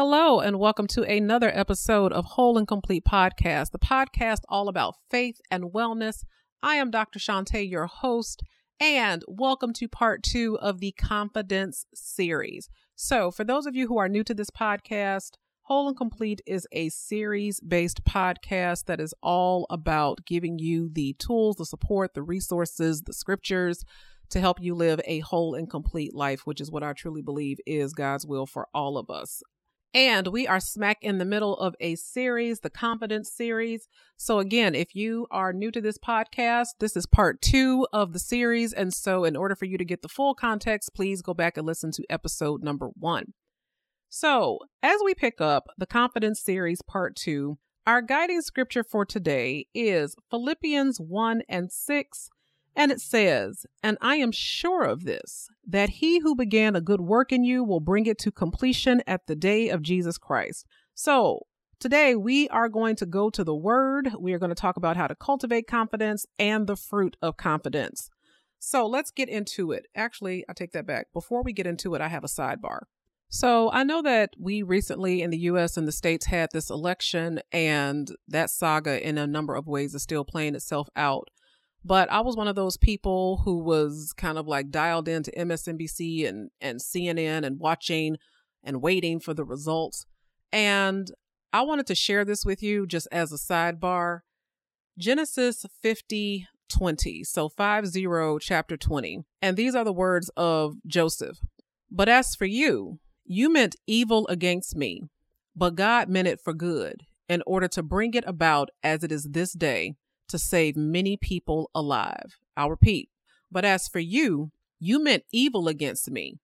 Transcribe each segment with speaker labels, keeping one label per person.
Speaker 1: Hello, and welcome to another episode of Whole and Complete Podcast, the podcast all about faith and wellness. I am Dr. Shantae, your host, and welcome to part two of the Confidence series. So, for those of you who are new to this podcast, Whole and Complete is a series based podcast that is all about giving you the tools, the support, the resources, the scriptures to help you live a whole and complete life, which is what I truly believe is God's will for all of us. And we are smack in the middle of a series, the Confidence series. So, again, if you are new to this podcast, this is part two of the series. And so, in order for you to get the full context, please go back and listen to episode number one. So, as we pick up the Confidence series, part two, our guiding scripture for today is Philippians 1 and 6 and it says, And I am sure of this, that he who began a good work in you will bring it to completion at the day of Jesus Christ. So, today we are going to go to the word. We are going to talk about how to cultivate confidence and the fruit of confidence. So, let's get into it. Actually, I take that back. Before we get into it, I have a sidebar. So, I know that we recently in the US and the States had this election, and that saga in a number of ways is still playing itself out. But I was one of those people who was kind of like dialed into MSNBC and, and CNN and watching and waiting for the results. And I wanted to share this with you just as a sidebar. Genesis 50 20. So 5 0, chapter 20. And these are the words of Joseph. But as for you, you meant evil against me, but God meant it for good, in order to bring it about as it is this day to save many people alive. I'll repeat. But as for you, you meant evil against me,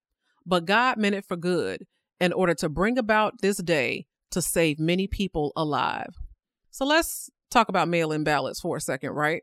Speaker 1: but God meant it for good in order to bring about this day to save many people alive. So let's talk about mail in ballots for a second, right?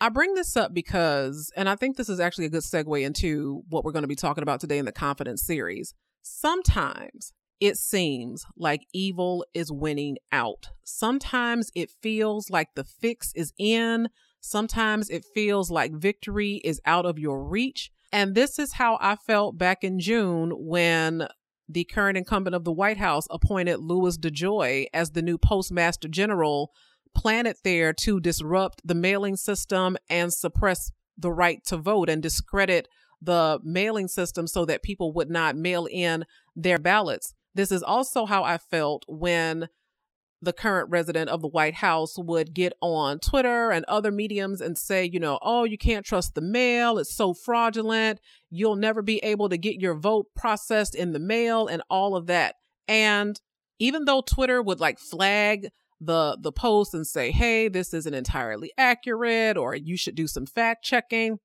Speaker 1: I bring this up because, and I think this is actually a good segue into what we're going to be talking about today in the confidence series. Sometimes it seems like evil is winning out. Sometimes it feels like the fix is in. Sometimes it feels like victory is out of your reach. And this is how I felt back in June when the current incumbent of the White House appointed Louis DeJoy as the new postmaster general, planted there to disrupt the mailing system and suppress the right to vote and discredit the mailing system so that people would not mail in their ballots. This is also how I felt when the current resident of the White House would get on Twitter and other mediums and say, you know, oh, you can't trust the mail. It's so fraudulent. You'll never be able to get your vote processed in the mail and all of that. And even though Twitter would like flag the the post and say, "Hey, this isn't entirely accurate," or "You should do some fact checking,"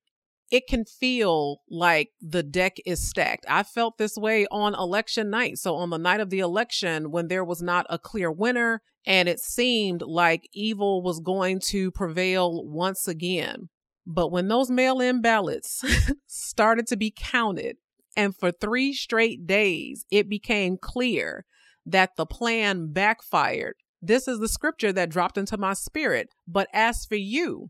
Speaker 1: it can feel like the deck is stacked. I felt this way on election night. So, on the night of the election, when there was not a clear winner and it seemed like evil was going to prevail once again. But when those mail in ballots started to be counted, and for three straight days, it became clear that the plan backfired. This is the scripture that dropped into my spirit. But as for you,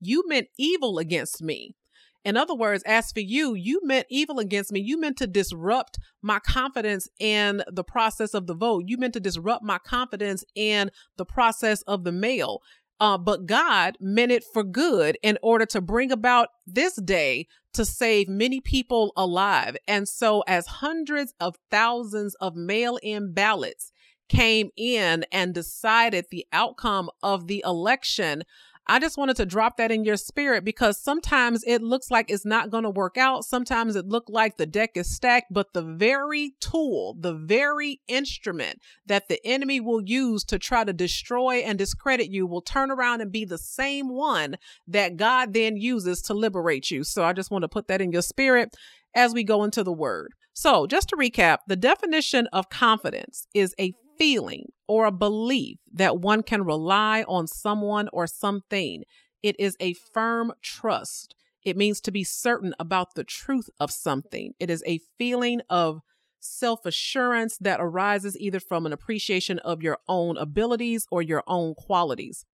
Speaker 1: you meant evil against me in other words, as for you, you meant evil against me. You meant to disrupt my confidence in the process of the vote. You meant to disrupt my confidence in the process of the mail. Uh, but God meant it for good in order to bring about this day to save many people alive. And so, as hundreds of thousands of mail in ballots came in and decided the outcome of the election, I just wanted to drop that in your spirit because sometimes it looks like it's not going to work out. Sometimes it looked like the deck is stacked, but the very tool, the very instrument that the enemy will use to try to destroy and discredit you will turn around and be the same one that God then uses to liberate you. So I just want to put that in your spirit as we go into the word. So, just to recap, the definition of confidence is a feeling or a belief that one can rely on someone or something. It is a firm trust. It means to be certain about the truth of something. It is a feeling of self assurance that arises either from an appreciation of your own abilities or your own qualities.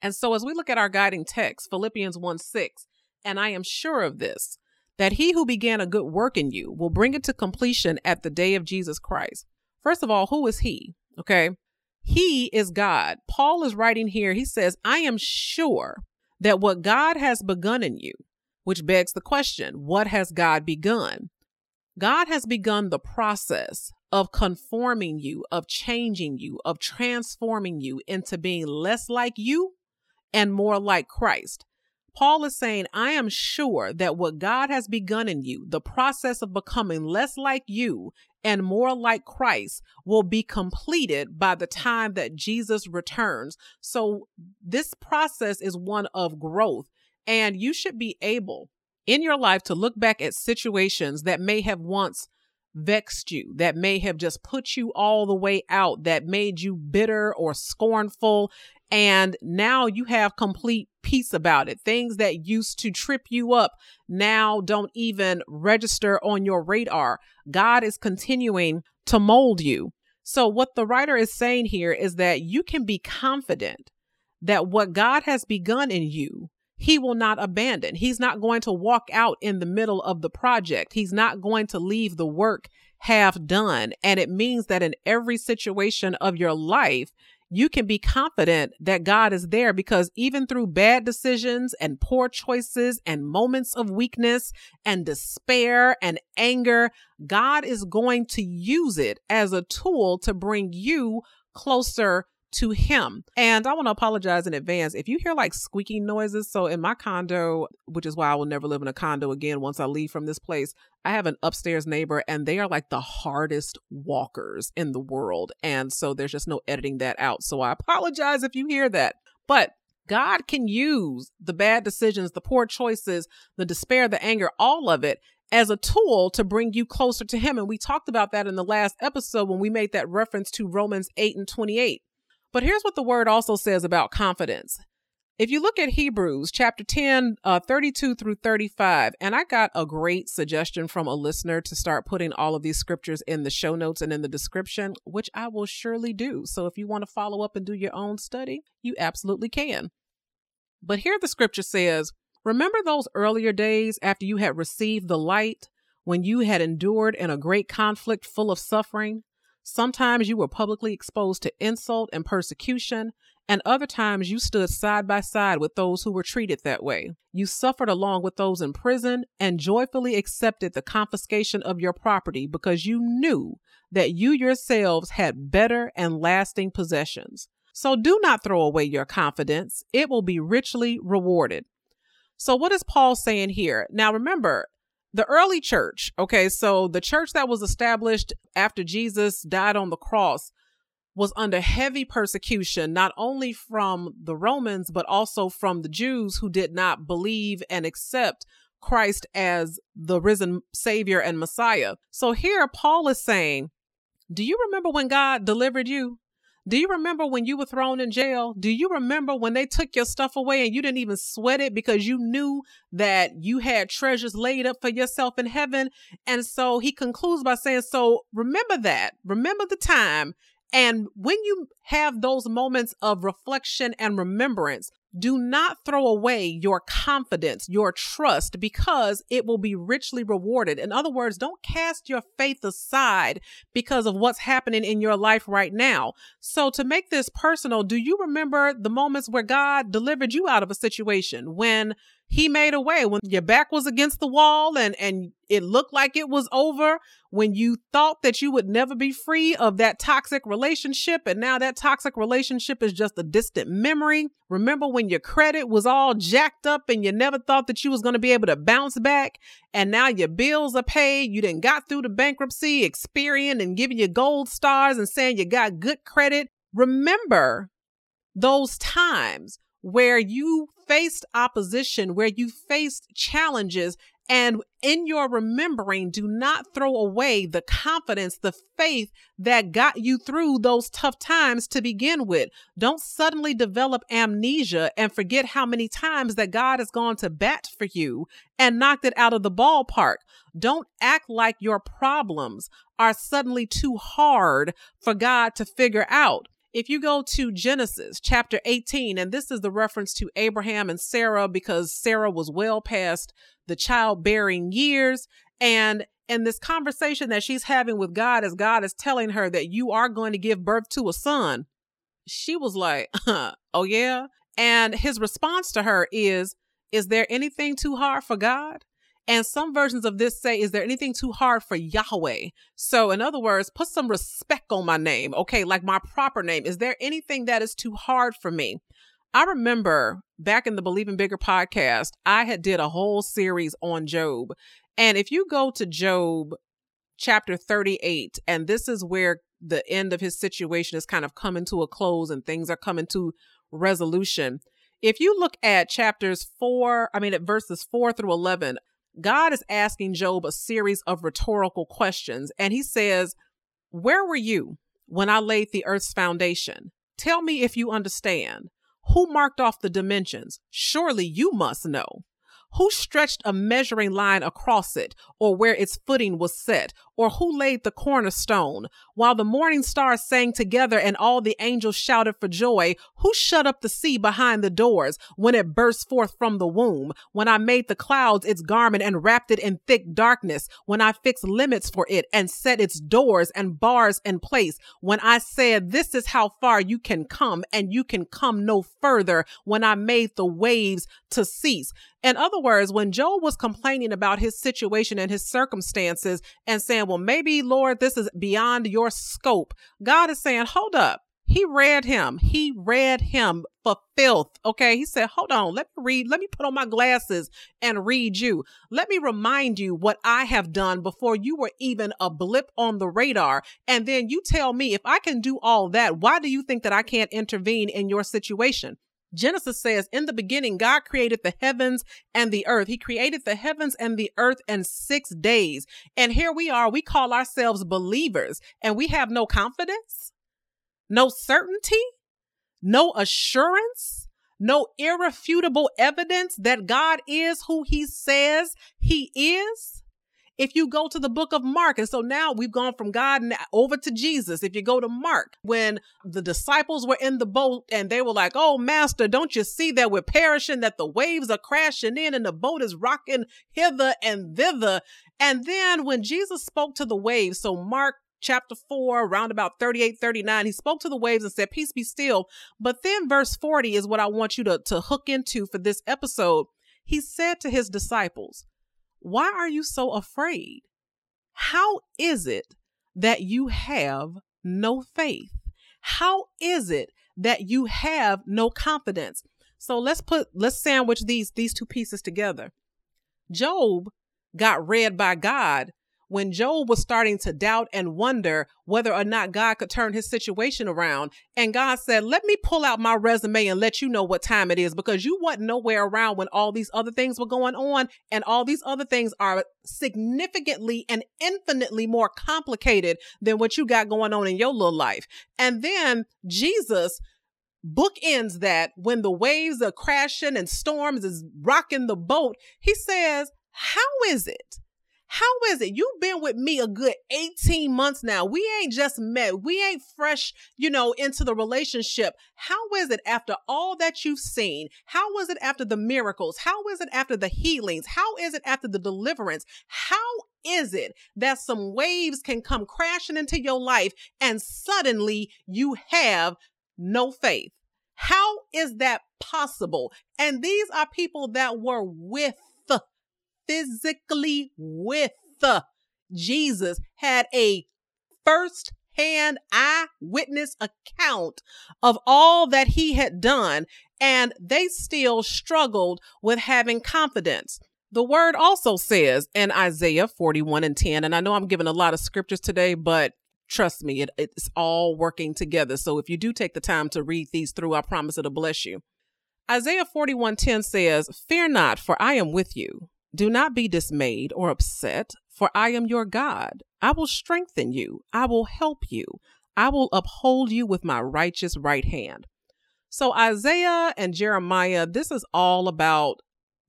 Speaker 1: And so, as we look at our guiding text, Philippians 1 6, and I am sure of this, that he who began a good work in you will bring it to completion at the day of Jesus Christ. First of all, who is he? Okay. He is God. Paul is writing here. He says, I am sure that what God has begun in you, which begs the question, what has God begun? God has begun the process of conforming you, of changing you, of transforming you into being less like you and more like Christ. Paul is saying, I am sure that what God has begun in you, the process of becoming less like you and more like Christ, will be completed by the time that Jesus returns. So, this process is one of growth, and you should be able in your life to look back at situations that may have once vexed you, that may have just put you all the way out, that made you bitter or scornful. And now you have complete peace about it. Things that used to trip you up now don't even register on your radar. God is continuing to mold you. So, what the writer is saying here is that you can be confident that what God has begun in you he will not abandon. He's not going to walk out in the middle of the project. He's not going to leave the work half done. And it means that in every situation of your life, you can be confident that God is there because even through bad decisions and poor choices and moments of weakness and despair and anger, God is going to use it as a tool to bring you closer to him. And I want to apologize in advance if you hear like squeaking noises. So in my condo, which is why I will never live in a condo again once I leave from this place, I have an upstairs neighbor and they are like the hardest walkers in the world. And so there's just no editing that out. So I apologize if you hear that. But God can use the bad decisions, the poor choices, the despair, the anger, all of it as a tool to bring you closer to Him. And we talked about that in the last episode when we made that reference to Romans 8 and 28. But here's what the word also says about confidence. If you look at Hebrews chapter 10, uh, 32 through 35, and I got a great suggestion from a listener to start putting all of these scriptures in the show notes and in the description, which I will surely do. So if you want to follow up and do your own study, you absolutely can. But here the scripture says, Remember those earlier days after you had received the light, when you had endured in a great conflict full of suffering? Sometimes you were publicly exposed to insult and persecution, and other times you stood side by side with those who were treated that way. You suffered along with those in prison and joyfully accepted the confiscation of your property because you knew that you yourselves had better and lasting possessions. So do not throw away your confidence, it will be richly rewarded. So, what is Paul saying here? Now, remember, the early church, okay, so the church that was established after Jesus died on the cross was under heavy persecution, not only from the Romans, but also from the Jews who did not believe and accept Christ as the risen Savior and Messiah. So here, Paul is saying, Do you remember when God delivered you? Do you remember when you were thrown in jail? Do you remember when they took your stuff away and you didn't even sweat it because you knew that you had treasures laid up for yourself in heaven? And so he concludes by saying, So remember that. Remember the time. And when you have those moments of reflection and remembrance, do not throw away your confidence, your trust, because it will be richly rewarded. In other words, don't cast your faith aside because of what's happening in your life right now. So, to make this personal, do you remember the moments where God delivered you out of a situation when he made a way. When your back was against the wall and and it looked like it was over when you thought that you would never be free of that toxic relationship and now that toxic relationship is just a distant memory remember when your credit was all jacked up and you never thought that you was going to be able to bounce back and now your bills are paid you didn't got through the bankruptcy Experian and giving you gold stars and saying you got good credit. Remember those times where you faced opposition, where you faced challenges, and in your remembering, do not throw away the confidence, the faith that got you through those tough times to begin with. Don't suddenly develop amnesia and forget how many times that God has gone to bat for you and knocked it out of the ballpark. Don't act like your problems are suddenly too hard for God to figure out. If you go to Genesis chapter 18, and this is the reference to Abraham and Sarah because Sarah was well past the childbearing years. And in this conversation that she's having with God as God is telling her that you are going to give birth to a son, she was like, Oh, yeah. And his response to her is, Is there anything too hard for God? And some versions of this say, Is there anything too hard for Yahweh? So, in other words, put some respect on my name, okay, like my proper name. Is there anything that is too hard for me? I remember back in the Believe Believing Bigger podcast, I had did a whole series on Job. And if you go to Job chapter 38, and this is where the end of his situation is kind of coming to a close and things are coming to resolution. If you look at chapters 4, I mean at verses 4 through 11, God is asking Job a series of rhetorical questions and he says, "Where were you when I laid the earth's foundation? Tell me if you understand. Who marked off the dimensions? Surely you must know. Who stretched a measuring line across it, or where its footing was set, or who laid the cornerstone? While the morning stars sang together and all the angels shouted for joy, who shut up the sea behind the doors when it burst forth from the womb? When I made the clouds its garment and wrapped it in thick darkness, when I fixed limits for it and set its doors and bars in place, when I said, This is how far you can come, and you can come no further, when I made the waves to cease. In other words, when Job was complaining about his situation and his circumstances and saying, well, maybe, Lord, this is beyond your scope. God is saying, hold up. He read him. He read him for filth. Okay. He said, hold on. Let me read. Let me put on my glasses and read you. Let me remind you what I have done before you were even a blip on the radar. And then you tell me if I can do all that, why do you think that I can't intervene in your situation? Genesis says, In the beginning, God created the heavens and the earth. He created the heavens and the earth in six days. And here we are, we call ourselves believers, and we have no confidence, no certainty, no assurance, no irrefutable evidence that God is who He says He is if you go to the book of Mark, and so now we've gone from God over to Jesus. If you go to Mark, when the disciples were in the boat and they were like, Oh, Master, don't you see that we're perishing, that the waves are crashing in and the boat is rocking hither and thither? And then when Jesus spoke to the waves, so Mark chapter 4, around about 38, 39, he spoke to the waves and said, Peace be still. But then verse 40 is what I want you to, to hook into for this episode. He said to his disciples, why are you so afraid? How is it that you have no faith? How is it that you have no confidence? So let's put let's sandwich these these two pieces together. Job got read by God when Job was starting to doubt and wonder whether or not God could turn his situation around. And God said, Let me pull out my resume and let you know what time it is because you wasn't nowhere around when all these other things were going on. And all these other things are significantly and infinitely more complicated than what you got going on in your little life. And then Jesus bookends that when the waves are crashing and storms is rocking the boat. He says, How is it? How is it? You've been with me a good 18 months now. We ain't just met. We ain't fresh, you know, into the relationship. How is it after all that you've seen? How is it after the miracles? How is it after the healings? How is it after the deliverance? How is it that some waves can come crashing into your life and suddenly you have no faith? How is that possible? And these are people that were with physically with uh, Jesus, had a first hand eyewitness account of all that he had done, and they still struggled with having confidence. The word also says in Isaiah 41 and 10, and I know I'm giving a lot of scriptures today, but trust me, it, it's all working together. So if you do take the time to read these through, I promise it'll bless you. Isaiah 41:10 says, "Fear not, for I am with you. Do not be dismayed or upset, for I am your God. I will strengthen you. I will help you. I will uphold you with my righteous right hand. So, Isaiah and Jeremiah, this is all about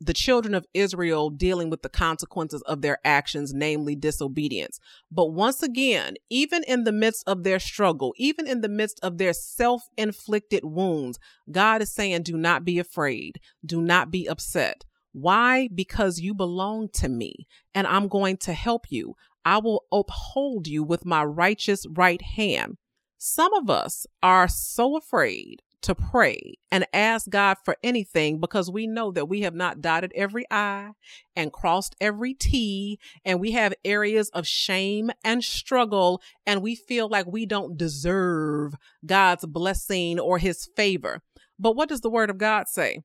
Speaker 1: the children of Israel dealing with the consequences of their actions, namely disobedience. But once again, even in the midst of their struggle, even in the midst of their self inflicted wounds, God is saying, Do not be afraid. Do not be upset. Why? Because you belong to me and I'm going to help you. I will uphold you with my righteous right hand. Some of us are so afraid to pray and ask God for anything because we know that we have not dotted every I and crossed every T, and we have areas of shame and struggle, and we feel like we don't deserve God's blessing or his favor. But what does the word of God say?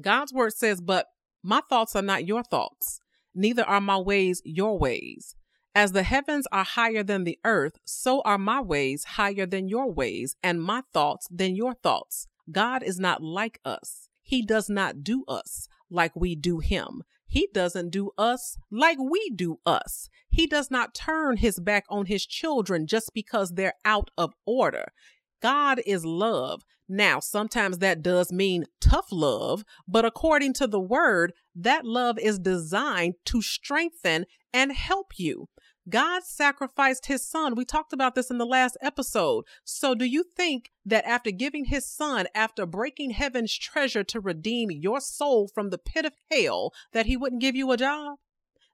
Speaker 1: God's word says, But my thoughts are not your thoughts, neither are my ways your ways. As the heavens are higher than the earth, so are my ways higher than your ways, and my thoughts than your thoughts. God is not like us. He does not do us like we do him. He doesn't do us like we do us. He does not turn his back on his children just because they're out of order. God is love. Now, sometimes that does mean tough love, but according to the word, that love is designed to strengthen and help you. God sacrificed his son. We talked about this in the last episode. So, do you think that after giving his son, after breaking heaven's treasure to redeem your soul from the pit of hell, that he wouldn't give you a job?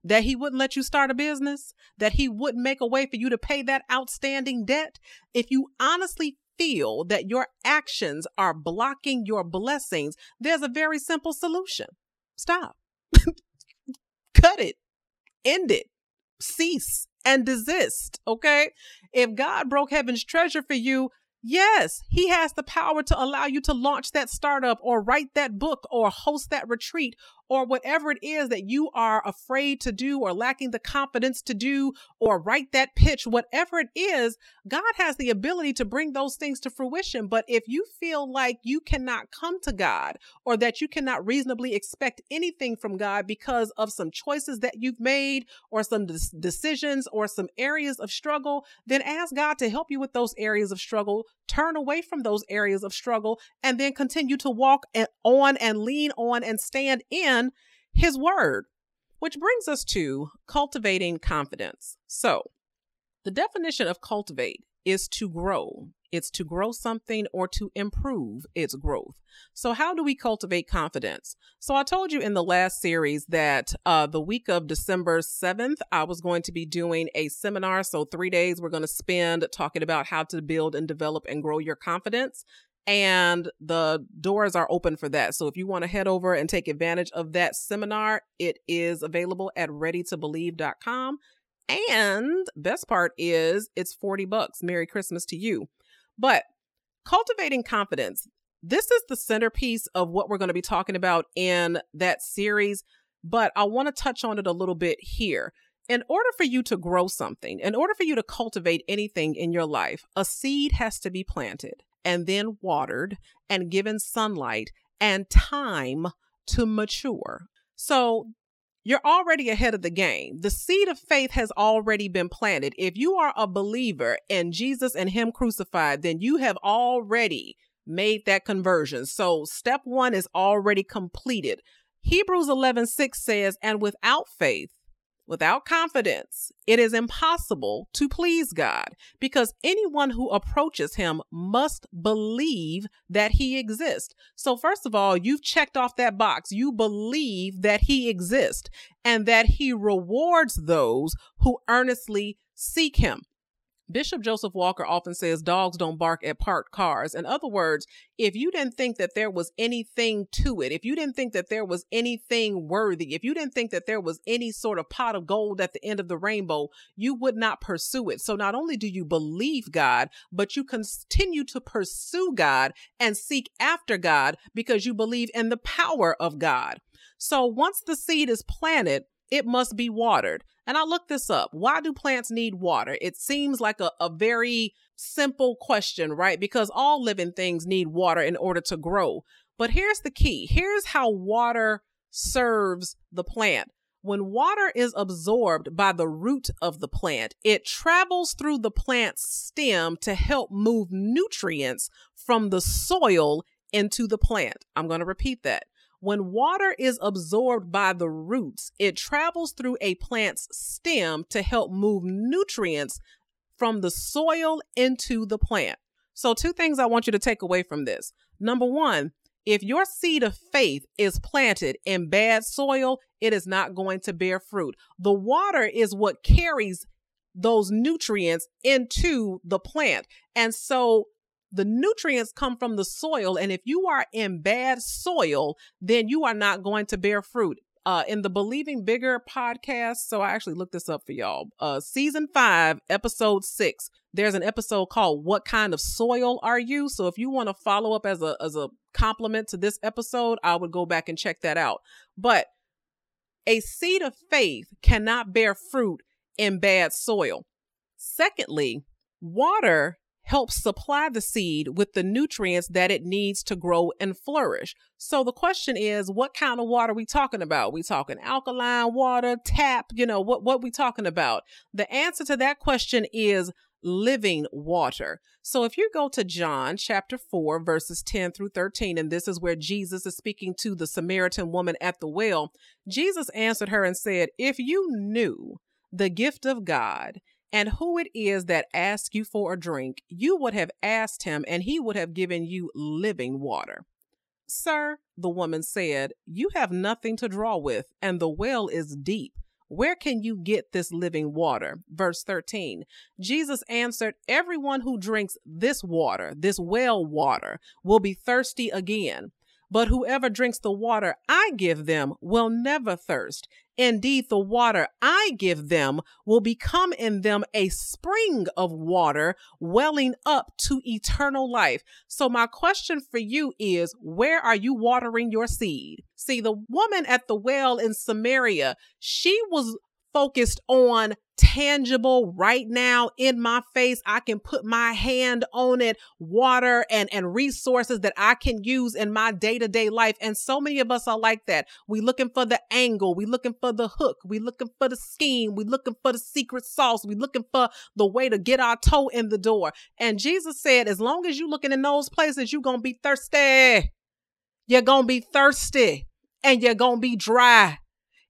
Speaker 1: That he wouldn't let you start a business? That he wouldn't make a way for you to pay that outstanding debt? If you honestly feel that your actions are blocking your blessings, there's a very simple solution stop, cut it, end it cease and desist. Okay. If God broke heaven's treasure for you, Yes, he has the power to allow you to launch that startup or write that book or host that retreat or whatever it is that you are afraid to do or lacking the confidence to do or write that pitch, whatever it is, God has the ability to bring those things to fruition. But if you feel like you cannot come to God or that you cannot reasonably expect anything from God because of some choices that you've made or some decisions or some areas of struggle, then ask God to help you with those areas of struggle. Turn away from those areas of struggle and then continue to walk on and lean on and stand in his word, which brings us to cultivating confidence. So, the definition of cultivate is to grow. It's to grow something or to improve its growth. So, how do we cultivate confidence? So, I told you in the last series that uh, the week of December 7th, I was going to be doing a seminar. So, three days we're going to spend talking about how to build and develop and grow your confidence and the doors are open for that. So if you want to head over and take advantage of that seminar, it is available at readytobelieve.com. And best part is it's 40 bucks. Merry Christmas to you. But cultivating confidence, this is the centerpiece of what we're going to be talking about in that series, but I want to touch on it a little bit here. In order for you to grow something, in order for you to cultivate anything in your life, a seed has to be planted and then watered and given sunlight and time to mature. So you're already ahead of the game. The seed of faith has already been planted. If you are a believer in Jesus and Him crucified, then you have already made that conversion. So step one is already completed. Hebrews 11 6 says, And without faith, Without confidence, it is impossible to please God because anyone who approaches Him must believe that He exists. So, first of all, you've checked off that box. You believe that He exists and that He rewards those who earnestly seek Him. Bishop Joseph Walker often says dogs don't bark at parked cars. In other words, if you didn't think that there was anything to it, if you didn't think that there was anything worthy, if you didn't think that there was any sort of pot of gold at the end of the rainbow, you would not pursue it. So not only do you believe God, but you continue to pursue God and seek after God because you believe in the power of God. So once the seed is planted, it must be watered. And I looked this up. Why do plants need water? It seems like a, a very simple question, right? Because all living things need water in order to grow. But here's the key here's how water serves the plant. When water is absorbed by the root of the plant, it travels through the plant's stem to help move nutrients from the soil into the plant. I'm going to repeat that. When water is absorbed by the roots, it travels through a plant's stem to help move nutrients from the soil into the plant. So, two things I want you to take away from this. Number one, If your seed of faith is planted in bad soil, it is not going to bear fruit. The water is what carries those nutrients into the plant. And so the nutrients come from the soil. And if you are in bad soil, then you are not going to bear fruit. Uh, in the Believing Bigger podcast, so I actually looked this up for y'all. Uh, season five, episode six. There's an episode called "What Kind of Soil Are You?" So if you want to follow up as a as a compliment to this episode, I would go back and check that out. But a seed of faith cannot bear fruit in bad soil. Secondly, water helps supply the seed with the nutrients that it needs to grow and flourish. So the question is, what kind of water are we talking about? We talking alkaline water, tap, you know, what what we talking about? The answer to that question is living water. So if you go to John chapter 4 verses 10 through 13 and this is where Jesus is speaking to the Samaritan woman at the well, Jesus answered her and said, "If you knew the gift of God and who it is that asks you for a drink, you would have asked him, and he would have given you living water. Sir, the woman said, You have nothing to draw with, and the well is deep. Where can you get this living water? Verse 13 Jesus answered, Everyone who drinks this water, this well water, will be thirsty again. But whoever drinks the water I give them will never thirst. Indeed, the water I give them will become in them a spring of water welling up to eternal life. So, my question for you is where are you watering your seed? See, the woman at the well in Samaria, she was focused on tangible right now in my face. I can put my hand on it, water and, and resources that I can use in my day to day life. And so many of us are like that. We looking for the angle. We looking for the hook. We looking for the scheme. We looking for the secret sauce. We looking for the way to get our toe in the door. And Jesus said, as long as you looking in those places, you going to be thirsty. You're going to be thirsty and you're going to be dry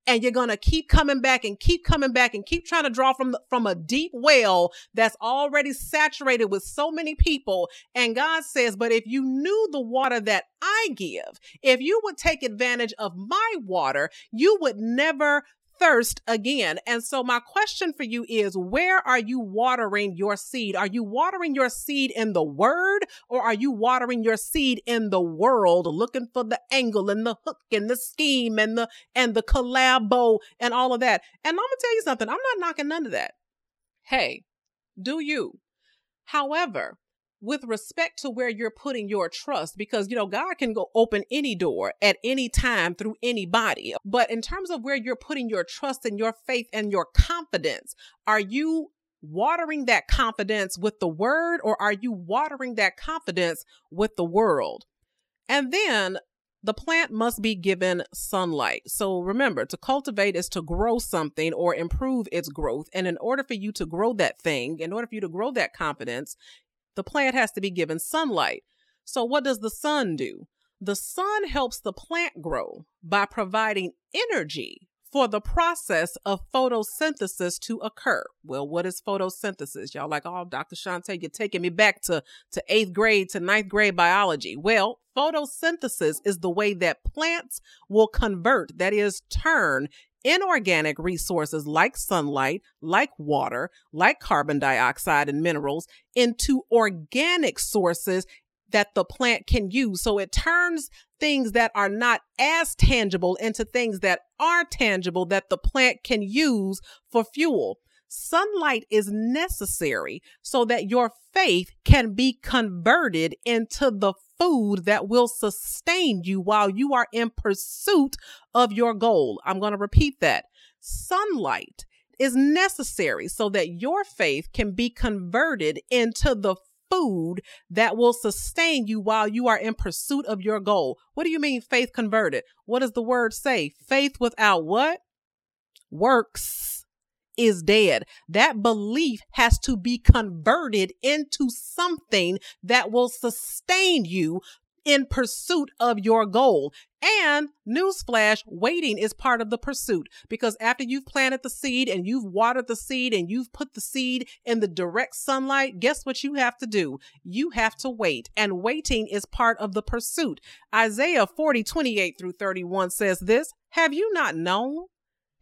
Speaker 1: and you're going to keep coming back and keep coming back and keep trying to draw from from a deep well that's already saturated with so many people. And God says but if you knew the water that I give if you would take advantage of my water you would never thirst again. And so, my question for you is where are you watering your seed? Are you watering your seed in the word or are you watering your seed in the world, looking for the angle and the hook and the scheme and the and the collabo and all of that? And I'm gonna tell you something, I'm not knocking none of that. Hey, do you? However, with respect to where you're putting your trust because you know God can go open any door at any time through anybody but in terms of where you're putting your trust and your faith and your confidence are you watering that confidence with the word or are you watering that confidence with the world and then the plant must be given sunlight. So remember, to cultivate is to grow something or improve its growth. And in order for you to grow that thing, in order for you to grow that confidence, the plant has to be given sunlight. So, what does the sun do? The sun helps the plant grow by providing energy for the process of photosynthesis to occur. Well, what is photosynthesis? Y'all like, oh, Dr. Shantae, you're taking me back to, to eighth grade to ninth grade biology. Well, photosynthesis is the way that plants will convert, that is, turn inorganic resources like sunlight, like water, like carbon dioxide and minerals into organic sources that the plant can use. So it turns things that are not as tangible into things that are tangible that the plant can use for fuel. Sunlight is necessary so that your faith can be converted into the food that will sustain you while you are in pursuit of your goal. I'm going to repeat that. Sunlight is necessary so that your faith can be converted into the food that will sustain you while you are in pursuit of your goal. What do you mean faith converted? What does the word say? Faith without what? Works is dead. That belief has to be converted into something that will sustain you in pursuit of your goal. And newsflash, waiting is part of the pursuit because after you've planted the seed and you've watered the seed and you've put the seed in the direct sunlight, guess what you have to do? You have to wait. And waiting is part of the pursuit. Isaiah 40, 28 through 31 says this Have you not known?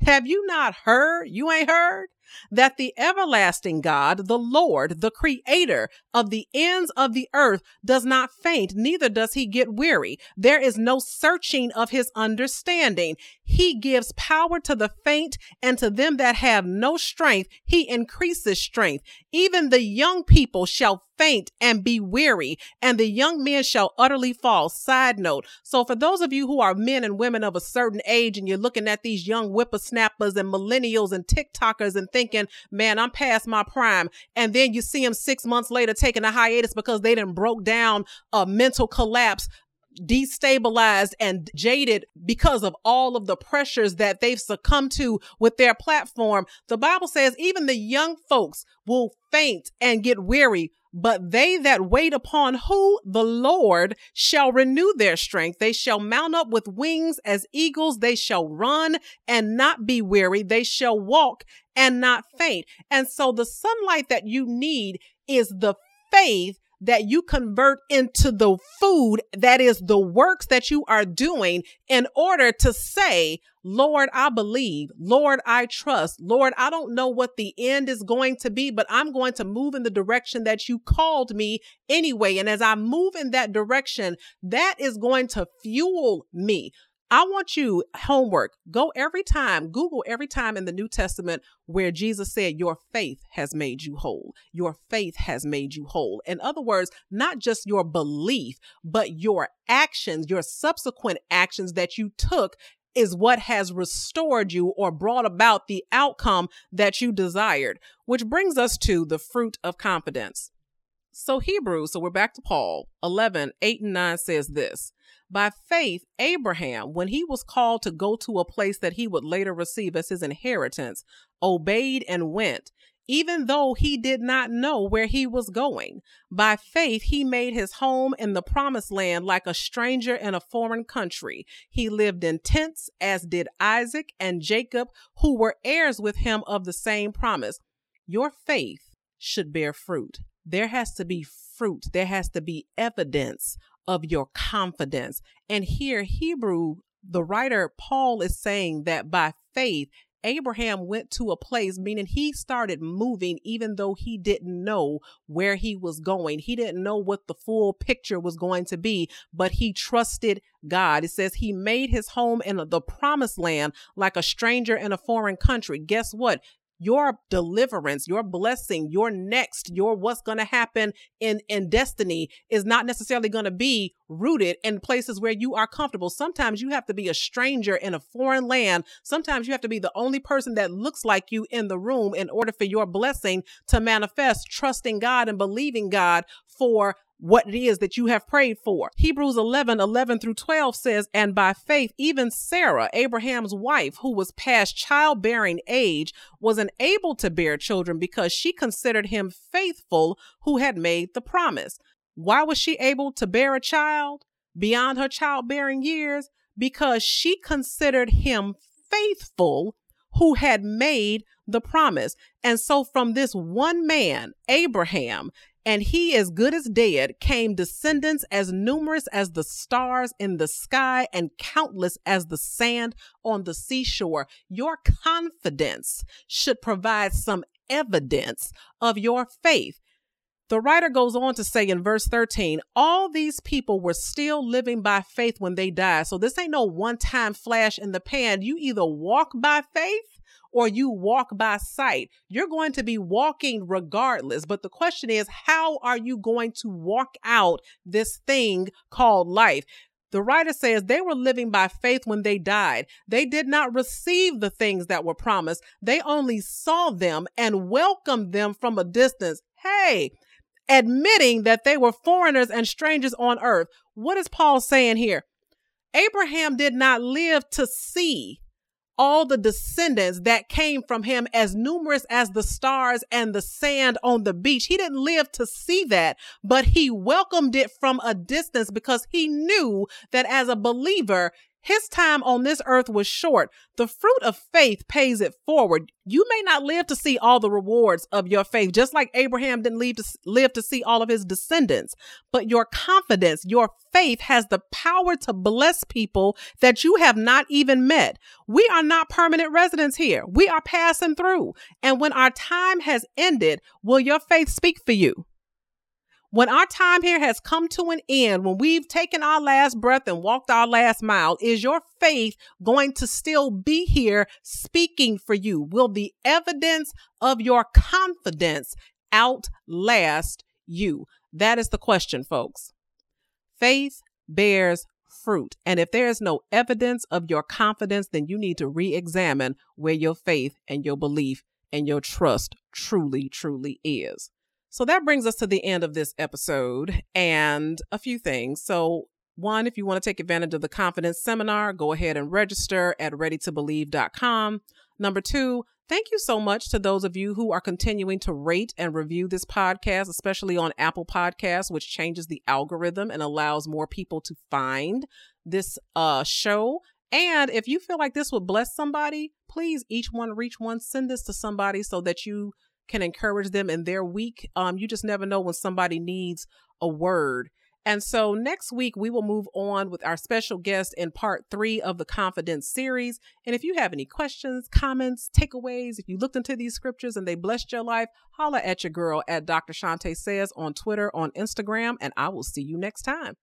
Speaker 1: Have you not heard? You ain't heard? That the everlasting God, the Lord, the creator of the ends of the earth, does not faint, neither does he get weary. There is no searching of his understanding. He gives power to the faint, and to them that have no strength, he increases strength. Even the young people shall faint and be weary, and the young men shall utterly fall. Side note. So, for those of you who are men and women of a certain age, and you're looking at these young whippersnappers and millennials and TikTokers and thinking, man, I'm past my prime, and then you see them six months later taking a hiatus because they didn't broke down a mental collapse destabilized and jaded because of all of the pressures that they've succumbed to with their platform. The Bible says even the young folks will faint and get weary. But they that wait upon who? The Lord shall renew their strength. They shall mount up with wings as eagles. They shall run and not be weary. They shall walk and not faint. And so the sunlight that you need is the faith that you convert into the food that is the works that you are doing in order to say, Lord, I believe. Lord, I trust. Lord, I don't know what the end is going to be, but I'm going to move in the direction that you called me anyway. And as I move in that direction, that is going to fuel me. I want you homework. Go every time, Google every time in the New Testament where Jesus said, Your faith has made you whole. Your faith has made you whole. In other words, not just your belief, but your actions, your subsequent actions that you took is what has restored you or brought about the outcome that you desired, which brings us to the fruit of confidence. So, Hebrews, so we're back to Paul 11, 8 and 9 says this by faith, Abraham, when he was called to go to a place that he would later receive as his inheritance, obeyed and went, even though he did not know where he was going. By faith, he made his home in the promised land like a stranger in a foreign country. He lived in tents, as did Isaac and Jacob, who were heirs with him of the same promise. Your faith should bear fruit. There has to be fruit, there has to be evidence of your confidence. And here, Hebrew, the writer Paul is saying that by faith, Abraham went to a place, meaning he started moving even though he didn't know where he was going. He didn't know what the full picture was going to be, but he trusted God. It says he made his home in the promised land like a stranger in a foreign country. Guess what? Your deliverance, your blessing, your next, your what's going to happen in in destiny is not necessarily going to be rooted in places where you are comfortable. Sometimes you have to be a stranger in a foreign land. Sometimes you have to be the only person that looks like you in the room in order for your blessing to manifest, trusting God and believing God for what it is that you have prayed for. Hebrews 11, 11 through 12 says, And by faith, even Sarah, Abraham's wife, who was past childbearing age, was unable to bear children because she considered him faithful who had made the promise. Why was she able to bear a child beyond her childbearing years? Because she considered him faithful who had made the promise. And so, from this one man, Abraham, and he as good as dead came descendants as numerous as the stars in the sky and countless as the sand on the seashore. Your confidence should provide some evidence of your faith. The writer goes on to say in verse 13, all these people were still living by faith when they died. So this ain't no one time flash in the pan. You either walk by faith or you walk by sight. You're going to be walking regardless. But the question is, how are you going to walk out this thing called life? The writer says they were living by faith when they died. They did not receive the things that were promised. They only saw them and welcomed them from a distance. Hey, admitting that they were foreigners and strangers on earth. What is Paul saying here? Abraham did not live to see all the descendants that came from him as numerous as the stars and the sand on the beach. He didn't live to see that, but he welcomed it from a distance because he knew that as a believer, his time on this earth was short. The fruit of faith pays it forward. You may not live to see all the rewards of your faith, just like Abraham didn't live to, live to see all of his descendants. But your confidence, your faith has the power to bless people that you have not even met. We are not permanent residents here. We are passing through. And when our time has ended, will your faith speak for you? When our time here has come to an end, when we've taken our last breath and walked our last mile, is your faith going to still be here speaking for you? Will the evidence of your confidence outlast you? That is the question, folks. Faith bears fruit. And if there is no evidence of your confidence, then you need to re examine where your faith and your belief and your trust truly, truly is. So that brings us to the end of this episode and a few things. So, one, if you want to take advantage of the confidence seminar, go ahead and register at readytobelieve.com. Number two, thank you so much to those of you who are continuing to rate and review this podcast, especially on Apple Podcasts, which changes the algorithm and allows more people to find this uh, show. And if you feel like this would bless somebody, please each one reach one, send this to somebody so that you can encourage them in their week. Um, you just never know when somebody needs a word. And so next week, we will move on with our special guest in part three of the Confidence series. And if you have any questions, comments, takeaways, if you looked into these scriptures and they blessed your life, holla at your girl at Dr. Shante Says on Twitter, on Instagram, and I will see you next time.